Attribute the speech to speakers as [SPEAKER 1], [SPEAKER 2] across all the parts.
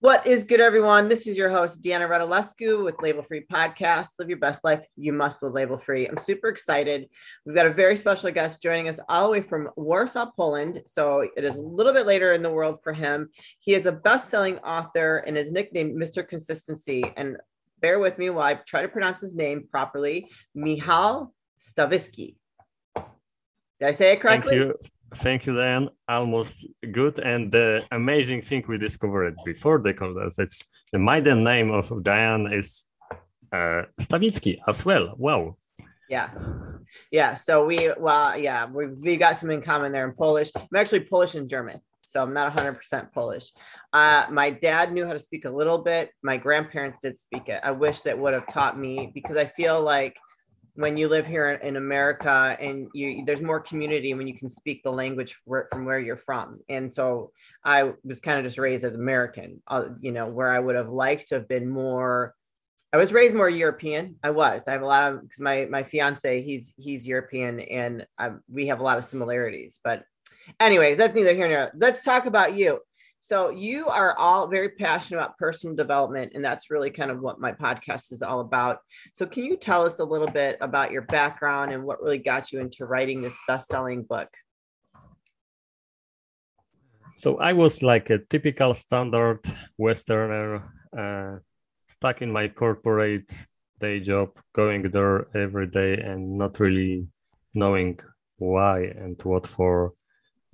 [SPEAKER 1] What is good, everyone? This is your host, Deanna Radulescu with Label Free Podcast. Live your best life. You must live label free. I'm super excited. We've got a very special guest joining us all the way from Warsaw, Poland. So it is a little bit later in the world for him. He is a best selling author and is nicknamed Mr. Consistency. And bear with me while I try to pronounce his name properly Michal Stawisky. Did I say it correctly?
[SPEAKER 2] Thank you. Thank you, Dan. Almost good. And the amazing thing we discovered before the contest, it's the maiden name of Deanna is uh, Stavitsky as well. Wow.
[SPEAKER 1] Yeah. Yeah. So we, well, yeah, we, we got some in common there in Polish. I'm actually Polish and German. So I'm not 100% Polish. Uh, my dad knew how to speak a little bit. My grandparents did speak it. I wish that would have taught me because I feel like when you live here in America and you there's more community when you can speak the language from where you're from. And so I was kind of just raised as American, uh, you know, where I would have liked to have been more. I was raised more European. I was. I have a lot of because my my fiance he's he's European and I, we have a lot of similarities. But anyways, that's neither here nor there. Let's talk about you. So you are all very passionate about personal development, and that's really kind of what my podcast is all about. So can you tell us a little bit about your background and what really got you into writing this best-selling book?
[SPEAKER 2] So I was like a typical standard Westerner, uh, stuck in my corporate day job, going there every day and not really knowing why and what for.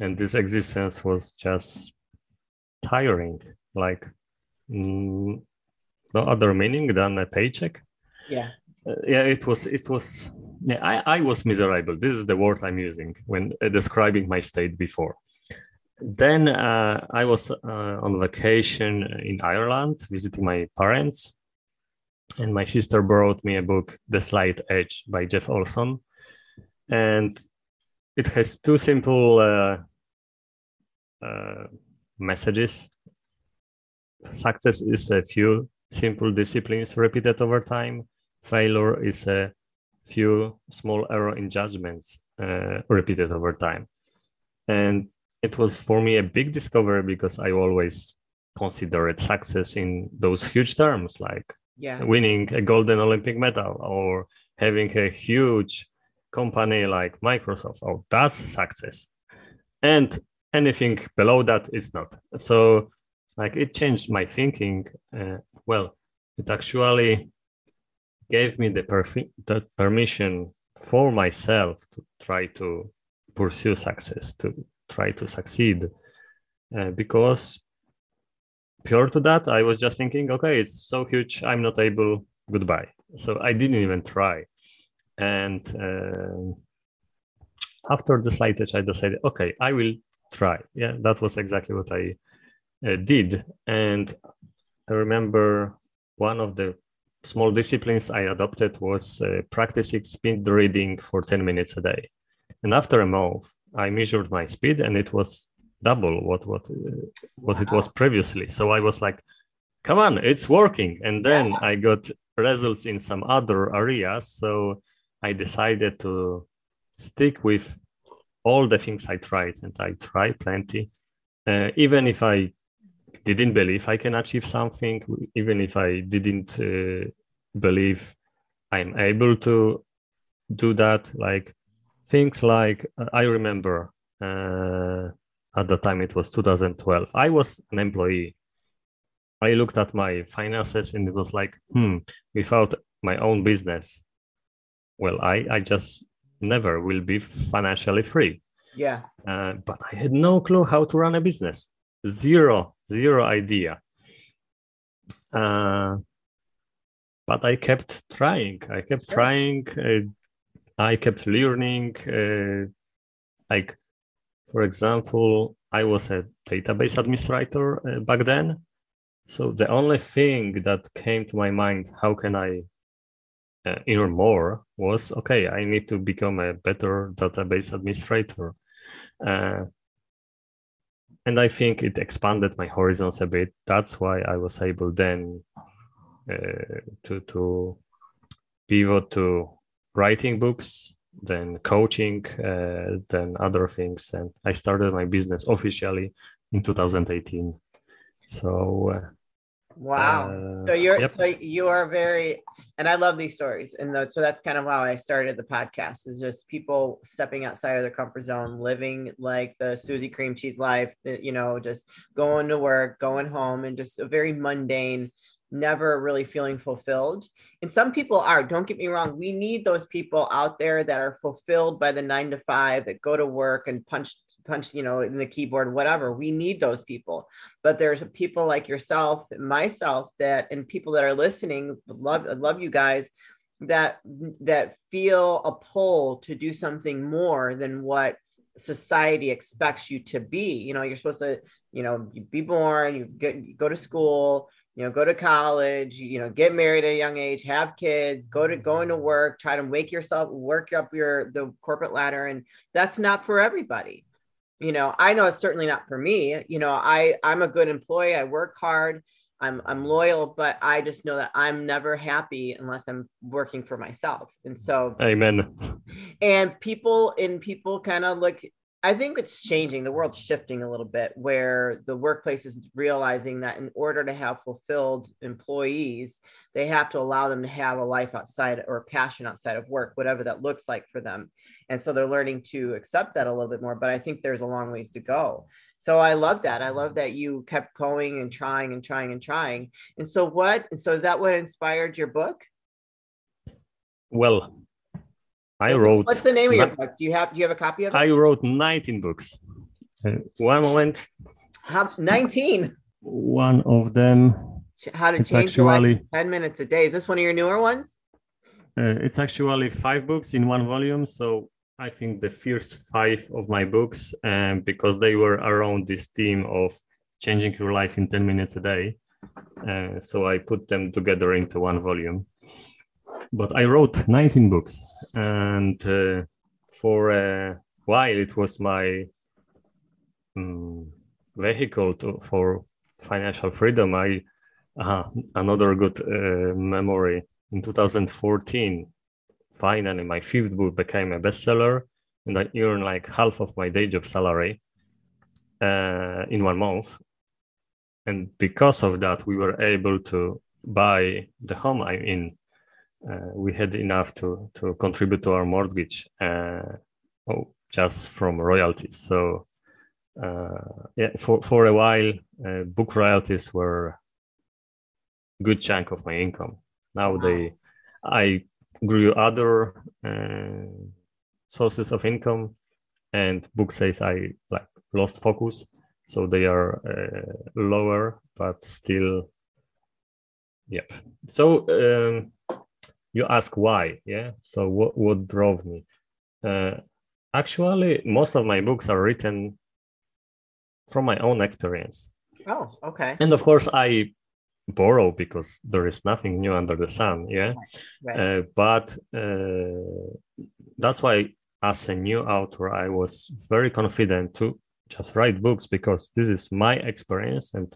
[SPEAKER 2] And this existence was just tiring like mm, no other meaning than a paycheck.
[SPEAKER 1] Yeah.
[SPEAKER 2] Uh, yeah it was it was yeah I, I was miserable. This is the word i'm using when uh, describing my state before. Then uh, i was uh, on vacation in ireland visiting my parents and my sister brought me a book the slight edge by jeff olson. And it has two simple uh, uh, messages. Success is a few simple disciplines repeated over time. Failure is a few small error in judgments uh, repeated over time. And it was for me a big discovery because I always considered success in those huge terms like
[SPEAKER 1] yeah.
[SPEAKER 2] winning a golden Olympic medal or having a huge company like Microsoft. Oh, that's success. And anything below that is not. So like it changed my thinking. Uh, well, it actually gave me the, perfi- the permission for myself to try to pursue success, to try to succeed. Uh, because prior to that, I was just thinking, okay, it's so huge, I'm not able, goodbye. So I didn't even try. And uh, after the slight edge, I decided, okay, I will try. Yeah, that was exactly what I uh, did. And I remember one of the small disciplines I adopted was uh, practicing speed reading for 10 minutes a day. And after a month, I measured my speed and it was double what what uh, what wow. it was previously. So I was like, come on, it's working. And then yeah. I got results in some other areas. So I decided to stick with all the things I tried, and I tried plenty. Uh, even if I didn't believe I can achieve something, even if I didn't uh, believe I'm able to do that, like things like uh, I remember uh, at the time it was 2012. I was an employee. I looked at my finances and it was like, hmm, without my own business, well, I, I just never will be financially free.
[SPEAKER 1] Yeah.
[SPEAKER 2] Uh, but I had no clue how to run a business. Zero, zero idea. Uh, but I kept trying. I kept sure. trying. Uh, I kept learning. Uh, like, for example, I was a database administrator uh, back then. So the only thing that came to my mind, how can I uh, earn more was okay i need to become a better database administrator. Uh, and i think it expanded my horizons a bit. That's why i was able then uh, to to pivot to writing books then coaching uh, then other things. And i started my business officially in 2018 so uh,
[SPEAKER 1] Wow.
[SPEAKER 2] Uh,
[SPEAKER 1] so you're
[SPEAKER 2] yep.
[SPEAKER 1] so you are very and I love these stories. And the, so that's kind of how I started the podcast is just people stepping outside of their comfort zone, living like the Susie cream cheese life, you know, just going to work, going home and just a very mundane, never really feeling fulfilled. And some people are, don't get me wrong. We need those people out there that are fulfilled by the nine to five that go to work and punch punch, you know, in the keyboard, whatever. We need those people. But there's people like yourself, myself, that and people that are listening, love love you guys that that feel a pull to do something more than what society expects you to be. You know, you're supposed to, you know, be born, you get you go to school, you know, go to college, you know, get married at a young age, have kids, go to going to work, try to wake yourself, work up your the corporate ladder. And that's not for everybody you know i know it's certainly not for me you know i i'm a good employee i work hard i'm i'm loyal but i just know that i'm never happy unless i'm working for myself. And so
[SPEAKER 2] amen.
[SPEAKER 1] And people and people kind of look I think it's changing. The world's shifting a little bit where the workplace is realizing that in order to have fulfilled employees, they have to allow them to have a life outside or a passion outside of work, whatever that looks like for them. And so they're learning to accept that a little bit more. But I think there's a long ways to go. So I love that. I love that you kept going and trying and trying and trying. And so what? So is that what inspired your book?
[SPEAKER 2] Well, I wrote.
[SPEAKER 1] What's the name of your book? Do you have Do you have a copy of it?
[SPEAKER 2] I wrote 19 books. Uh, one moment.
[SPEAKER 1] How, 19.
[SPEAKER 2] One of them.
[SPEAKER 1] How to change actually, 10 minutes a day. Is this one of your newer ones?
[SPEAKER 2] Uh, it's actually five books in one volume. So I think the first five of my books, um, because they were around this theme of changing your life in 10 minutes a day. Uh, so I put them together into one volume but I wrote 19 books, and uh, for a while it was my um, vehicle to, for financial freedom. I uh, another good uh, memory in 2014. Finally, my fifth book became a bestseller, and I earned like half of my day job salary uh, in one month. And because of that, we were able to buy the home I'm in we had enough to to contribute to our mortgage uh, oh, just from royalties. So uh, yeah, for for a while, book royalties were a good chunk of my income. Now they, I grew other sources of income, and book sales I like lost focus, so they are lower, but still Yep. So um, you ask why yeah? So what, what drove me? Uh, actually most of my books are written from my own experience.
[SPEAKER 1] Oh okay.
[SPEAKER 2] And of course i borrow because there is nothing new under the sun yeah? Right. uh, but uh, that's why as a new author i was very confident to just write books because this is my experience and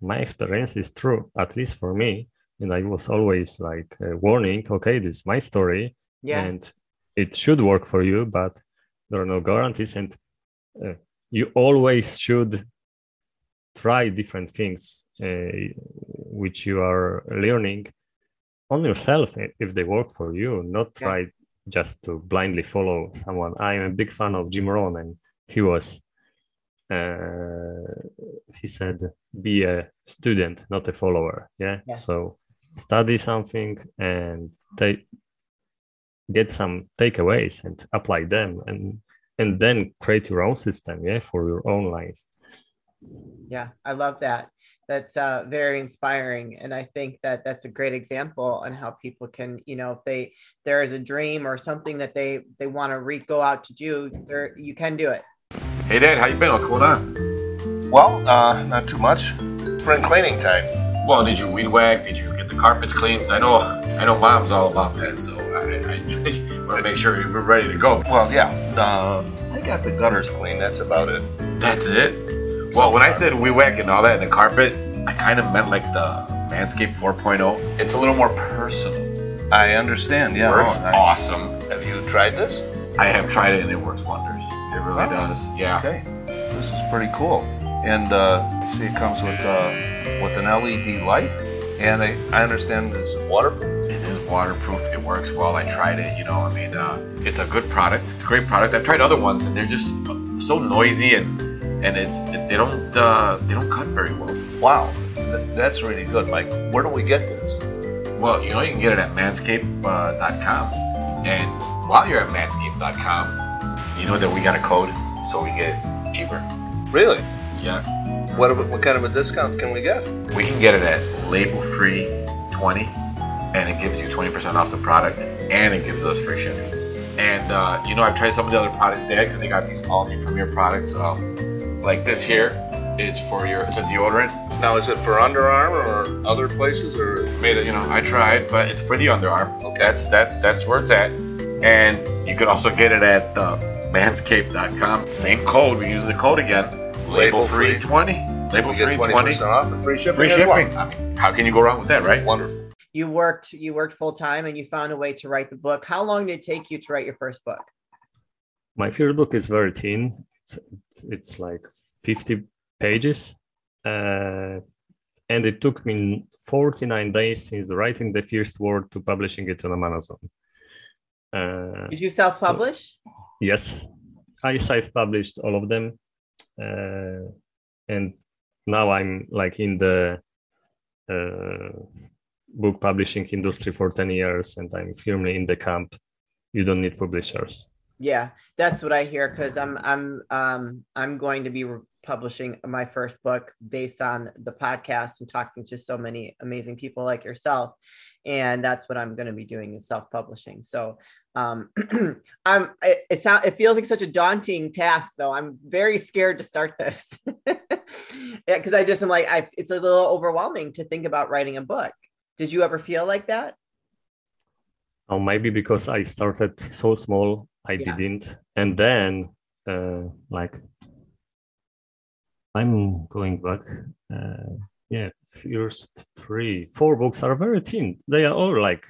[SPEAKER 2] my experience is true at least for me and I was always like uh, warning, okay, this is my story, yeah. and it should work for you, but there are no guarantees, and uh, you always should try different things uh, which you are learning on yourself if they work for you, not try yeah. just to blindly follow someone. I'm a big fan of Jim Rohn, and he was. Uh, he said, "Be a student, not a follower." Yeah. Yes. So study something and take get some takeaways and apply them and and then create your own system yeah for your own life.
[SPEAKER 1] Yeah i love that. That's uh, very inspiring and i think that that's a great example on how people can you know if they there is a dream or something that they they want to re go out to do there you can do it.
[SPEAKER 3] Hey dad how you been? What's going on?
[SPEAKER 4] Well uh not too much. Spring cleaning time.
[SPEAKER 3] Well did you weed whack? Did you carpets clean? Because I know I know mom's all about that, so I, I want to make sure we're ready to go.
[SPEAKER 4] Well, yeah, uh, I got the gutters clean. That's about it.
[SPEAKER 3] That's it. Well, when I said we whack and all that in the carpet, I kind of meant like the Manscaped 4.0. It's a little more personal.
[SPEAKER 4] I understand. Yeah,
[SPEAKER 3] works oh, I, awesome.
[SPEAKER 4] Have you tried this?
[SPEAKER 3] I have tried it and it works wonders. It really oh, does. Yeah.
[SPEAKER 4] Okay. This is pretty cool. And uh, see it comes with uh, with an LED light, and I, I understand it's waterproof.
[SPEAKER 3] It is waterproof. It works well. I tried it. You know, I mean, uh, it's a good product. It's a great product. I've tried other ones, and they're just so noisy and and it's they don't uh, they don't cut very well.
[SPEAKER 4] Wow, th- that's really good, Mike. Where do we get this?
[SPEAKER 3] Well, you know, you can get it at manscaped.com. And while you're at manscaped.com, you know that we got a code so we get it cheaper.
[SPEAKER 4] Really?
[SPEAKER 3] Yeah.
[SPEAKER 4] What what kind of a discount can we get?
[SPEAKER 3] We can get it at label free 20 and it gives you 20% off the product and it gives us free shipping. And uh, you know, I've tried some of the other products there because they got these all new premier products. Um, like this here, it's for your, it's a deodorant.
[SPEAKER 4] Now, is it for underarm or other places or?
[SPEAKER 3] Made it, you know, I tried, but it's for the underarm.
[SPEAKER 4] Okay.
[SPEAKER 3] That's that's that's where it's at. And you can also get it at uh, manscaped.com. Same code. We use the code again. Label, free. 20. Label free
[SPEAKER 4] get twenty percent off and free shipping.
[SPEAKER 3] Free
[SPEAKER 4] as well.
[SPEAKER 3] I mean, how can you go wrong with that, right?
[SPEAKER 4] Wonderful.
[SPEAKER 1] You worked you worked full time and you found a way to write the book. How long did it take you to write your first book?
[SPEAKER 2] My first book is very thin. It's, it's like 50 pages. Uh, and it took me 49 days since writing the first word to publishing it on Amazon. Uh,
[SPEAKER 1] Did you self-publish?
[SPEAKER 2] yes, I self-published all of them. Uh, and now I'm like in the uh, book publishing industry for 10 years and I'm firmly in the camp. You don't need publishers.
[SPEAKER 1] Yeah, that's what I hear because I'm I'm um I'm going to be publishing my first book based on the podcast and talking to so many amazing people like yourself, and that's what I'm going to be doing is self-publishing. So um I'm it, it sounds it feels like such a daunting task though. I'm very scared to start this. yeah, because I just am like I it's a little overwhelming to think about writing a book. Did you ever feel like that?
[SPEAKER 2] oh maybe because I started so small, I
[SPEAKER 1] Yeah.
[SPEAKER 2] didn't. And then, uh, like, I'm going back. Uh, yeah, first three, four books are very thin. They are all like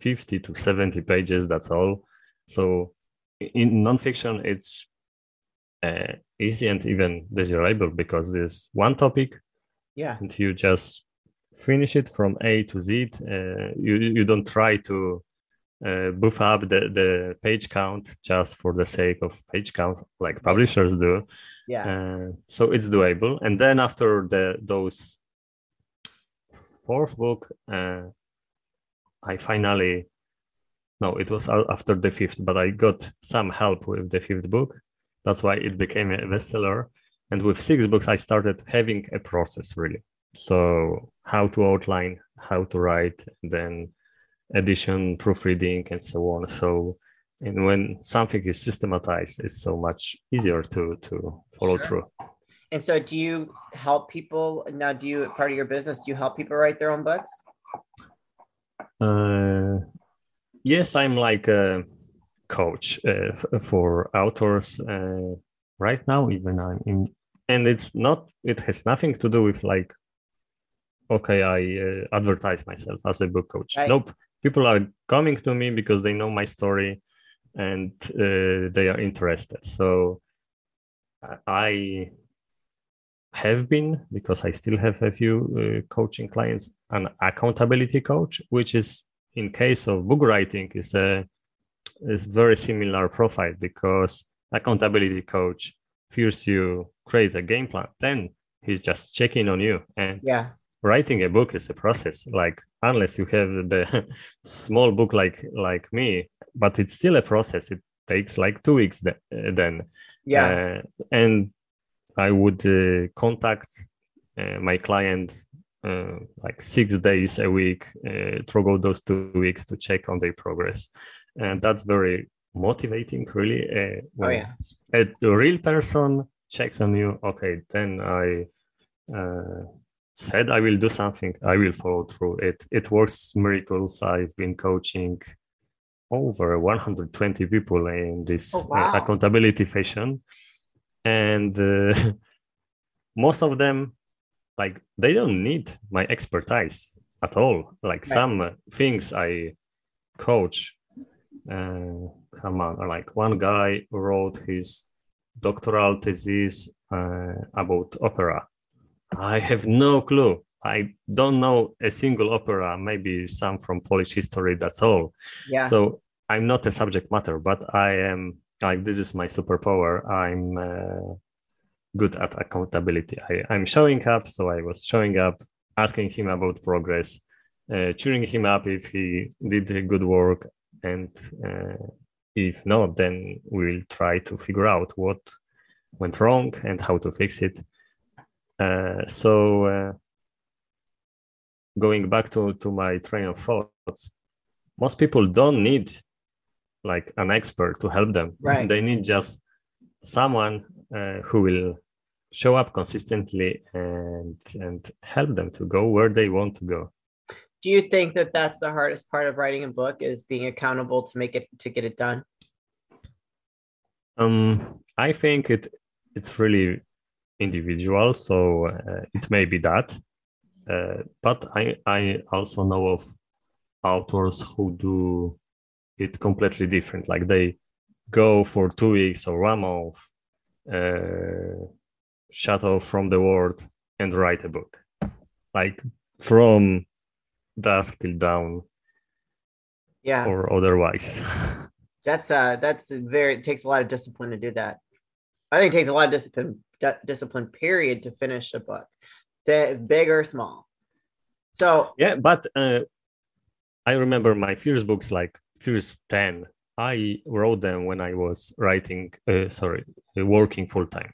[SPEAKER 2] 50 to 70 pages. That's all. So in nonfiction, it's uh, easy and even desirable because there's one topic
[SPEAKER 1] Yeah.
[SPEAKER 2] and you just finish it from A to Z. Uh, you you don't try to uh, buff up the, the page count just for the sake of page count like publishers do.
[SPEAKER 1] Yeah.
[SPEAKER 2] Uh, so it's doable. And then after the those fourth book, uh, I finally no, it was after the fifth, but I got some help with the fifth book. That's why it became a bestseller. And with six books, I started having a process really. So how to outline, how to write, then edition, proofreading, and so on. So and when something is systematized, it's so much easier to to follow
[SPEAKER 1] Sure.
[SPEAKER 2] through.
[SPEAKER 1] And so, do you help people now? Do you part of your business? Do you help people write their own books?
[SPEAKER 2] Uh, yes, I'm like a coach uh, f- for authors uh, right now. Even I'm in, and it's not. It has nothing to do with like, okay, I uh, advertise myself as a book coach.
[SPEAKER 1] Right.
[SPEAKER 2] Nope. People are coming to me because they know my story, and uh, they are interested. So I have been because I still have a few uh, coaching clients an accountability coach, which is in case of book writing is a is very similar profile because accountability coach first you create a game plan, then he's just checking on you and
[SPEAKER 1] Yeah.
[SPEAKER 2] writing a book is a process like unless you have the small book like like me but it's still a process it takes like two weeks th- then
[SPEAKER 1] Yeah.
[SPEAKER 2] uh, and I would uh, contact uh, my client uh, like six days a week uh, throughout those two weeks to check on their progress, and that's very motivating, really. Uh,
[SPEAKER 1] oh yeah.
[SPEAKER 2] a real person checks on you. Okay, then I uh, said I will do something. I will follow through. It it works miracles. I've been coaching over 120 people in this
[SPEAKER 1] Oh,
[SPEAKER 2] uh, accountability fashion and uh, most of them like they don't need my expertise at all like
[SPEAKER 1] Right.
[SPEAKER 2] some uh, things i coach uh, come on like one guy wrote his doctoral thesis uh, about opera I have no clue. I don't know a single opera, maybe some from Polish history, that's all.
[SPEAKER 1] Yeah.
[SPEAKER 2] So I'm not a subject matter, but I am like, this is my superpower. I'm uh, good at accountability. I, I'm showing up. So I was showing up, asking him about progress, uh, cheering him up if he did good work. And uh, if not, then we'll try to figure out what went wrong and how to fix it. Uh, so uh, going back to, to my train of thoughts, most people don't need like an expert to help them.
[SPEAKER 1] Right.
[SPEAKER 2] They need just someone uh, who will show up consistently and and help them to go where they want to go.
[SPEAKER 1] Do you think that that's the hardest part of writing a book is being accountable to make it to get it done?
[SPEAKER 2] Um, I think it it's really individual, so uh, it may be that. Uh, but I I also know of authors who do it completely different. Like they go for two weeks or one month, uh, shut off from the world and write a book, like from dusk till dawn
[SPEAKER 1] Yeah.
[SPEAKER 2] or otherwise.
[SPEAKER 1] That's uh that's very it takes a lot of discipline to do that. I think it takes a lot of discipline di- discipline period to finish a book. The big or small. So
[SPEAKER 2] yeah, but uh, I remember my first books, like first ten. I wrote them when I was writing, uh, sorry, uh, working full time.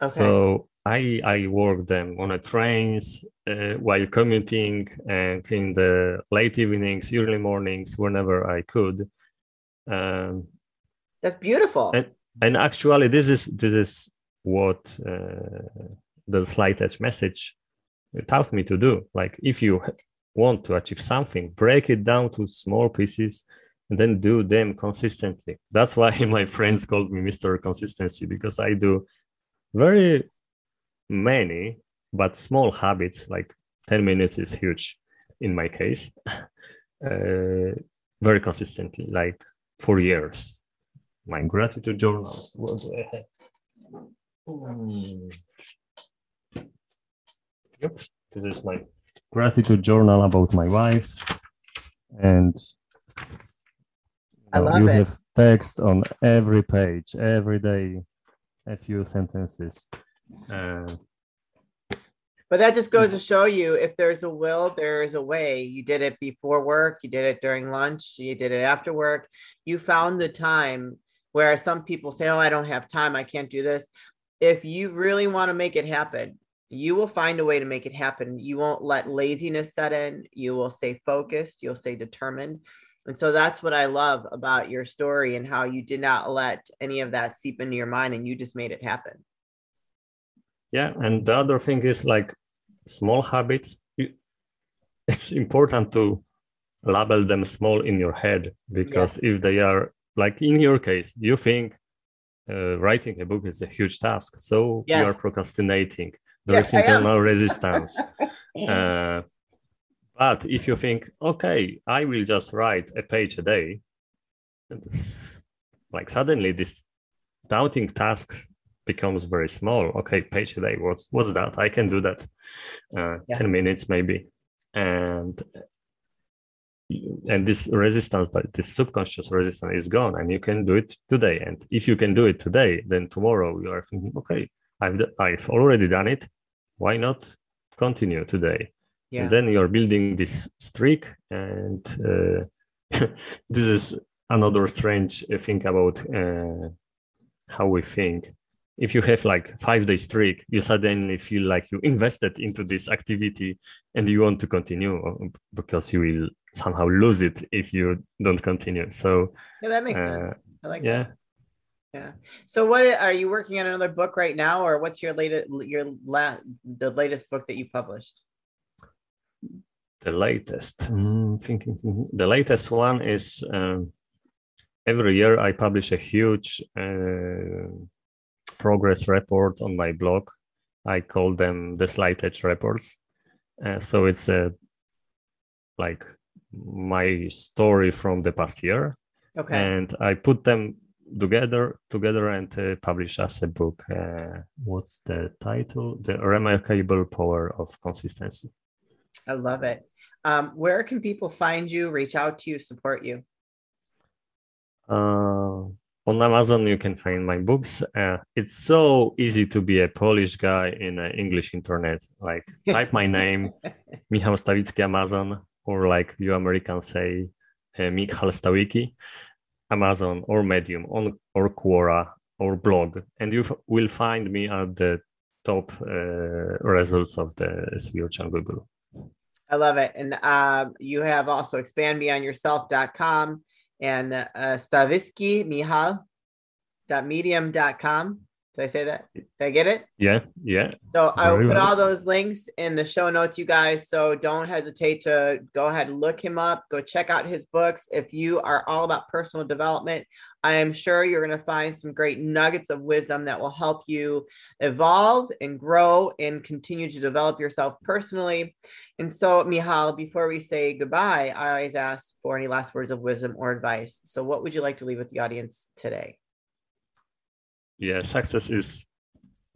[SPEAKER 1] okay.
[SPEAKER 2] So I I worked them on a trains uh, while commuting and in the late evenings, early mornings, whenever I could. Um,
[SPEAKER 1] that's beautiful.
[SPEAKER 2] and and actually, this is this is what uh, the slight edge message taught me to do. Like if you want to achieve something, break it down to small pieces and then do them consistently. That's why my friends called me Mr. Consistency because I do very many but small habits like 10 minutes is huge in my case uh, very consistently like for years my gratitude have Hmm. yep this is my gratitude journal about my wife and
[SPEAKER 1] I
[SPEAKER 2] uh,
[SPEAKER 1] love
[SPEAKER 2] you
[SPEAKER 1] it.
[SPEAKER 2] have text on every page every day a few sentences uh,
[SPEAKER 1] But that just goes to show you if there's a will, there is a way. You did it before work, you did it during lunch, you did it after work. You found the time where some people say, Oh, I don't have time, I can't do this. If you really want to make it happen, you will find a way to make it happen. You won't let laziness set in, you will stay focused, you'll stay determined. And so that's what I love about your story and how you did not let any of that seep into your mind and you just made it happen.
[SPEAKER 2] yeah and the other thing is like small habits it's important to label them small in your head because if they are like in your case you think uh, writing a book is a huge task so you are procrastinating there is
[SPEAKER 1] Yes, I am.
[SPEAKER 2] internal resistance uh, but if you think okay i will just write a page a day like suddenly this daunting task becomes very small. Okay page a day what's what's that? I can do that uh,
[SPEAKER 1] Yeah.
[SPEAKER 2] 10 minutes maybe. And and this resistance but this subconscious resistance is gone and you can do it today. And if you can do it today then tomorrow you are thinking okay i've I've already done it. Why not continue today
[SPEAKER 1] Yeah.
[SPEAKER 2] and then you're building this streak and uh, this is another strange thing about uh, how we think if you have like five day streak you suddenly feel like you invested into this activity and you want to continue uh, because you will somehow lose it if you don't continue so
[SPEAKER 1] Yeah, that makes sense.
[SPEAKER 2] uh,
[SPEAKER 1] I like
[SPEAKER 2] yeah
[SPEAKER 1] that. Yeah. So what are you working on another book right now or what's your latest your la- the latest book that you published?
[SPEAKER 2] The latest mm, thinking thinking. the latest one is um, every year i publish a huge uh, progress report on my blog i call them the slight edge reports uh, so it's uh, like my story from the past year
[SPEAKER 1] Okay.
[SPEAKER 2] and i put them together together and uh, publish as a book. Uh, what's the title? The Remarkable Power of Consistency.
[SPEAKER 1] I love it. Um, where can people find you, reach out to you, support you?
[SPEAKER 2] Uh, on Amazon, you can find my books. Uh, it's so easy to be a Polish guy in uh, English internet. Like type my name, Michał Stawicki Amazon, or like you Americans say, uh, Michał Stawicki, Amazon or Medium on, or Quora or blog, and you f- will find me at the top uh, results of the search on Google.
[SPEAKER 1] I love it. And um, you have also expandbeyondyourself.com and uh, Stavisky. Did I say that? Did I get it?
[SPEAKER 2] Yeah, yeah.
[SPEAKER 1] So I will put
[SPEAKER 2] well.
[SPEAKER 1] all those links in the show notes, you guys. So don't hesitate to go ahead and look him up. Go check out his books. If you are all about personal development, I am sure you're going to find some great nuggets of wisdom that will help you evolve and grow and continue to develop yourself personally. And so, Mihal, before we say goodbye, I always ask for any last words of wisdom or advice. So, what would you like to leave with the audience today?
[SPEAKER 2] Yeah, success is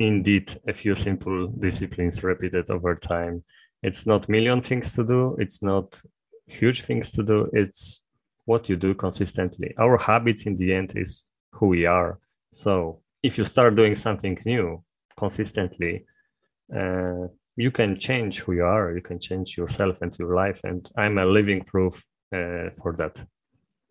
[SPEAKER 2] indeed a few simple disciplines repeated over time. It's not million things to do, it's not huge things to do, it's what you do consistently. Our habits in the end is who we are. So if you start doing something new consistently, uh, you can change who you are, you can change yourself and your life. And I'm a living proof uh, for that.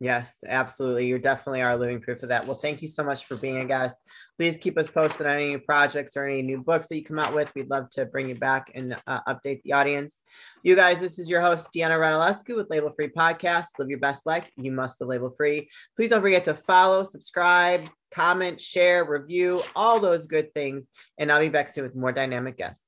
[SPEAKER 1] Yes, absolutely. You definitely are living proof of that. Well, thank you so much for being a guest. Please keep us posted on any projects or any new books that you come out with. We'd love to bring you back and uh, update the audience. You guys, this is your host, Deanna Radulescu with Label Free Podcast. Live your best life. You must live label free. Please don't forget to follow, subscribe, comment, share, review, all those good things. And I'll be back soon with more dynamic guests.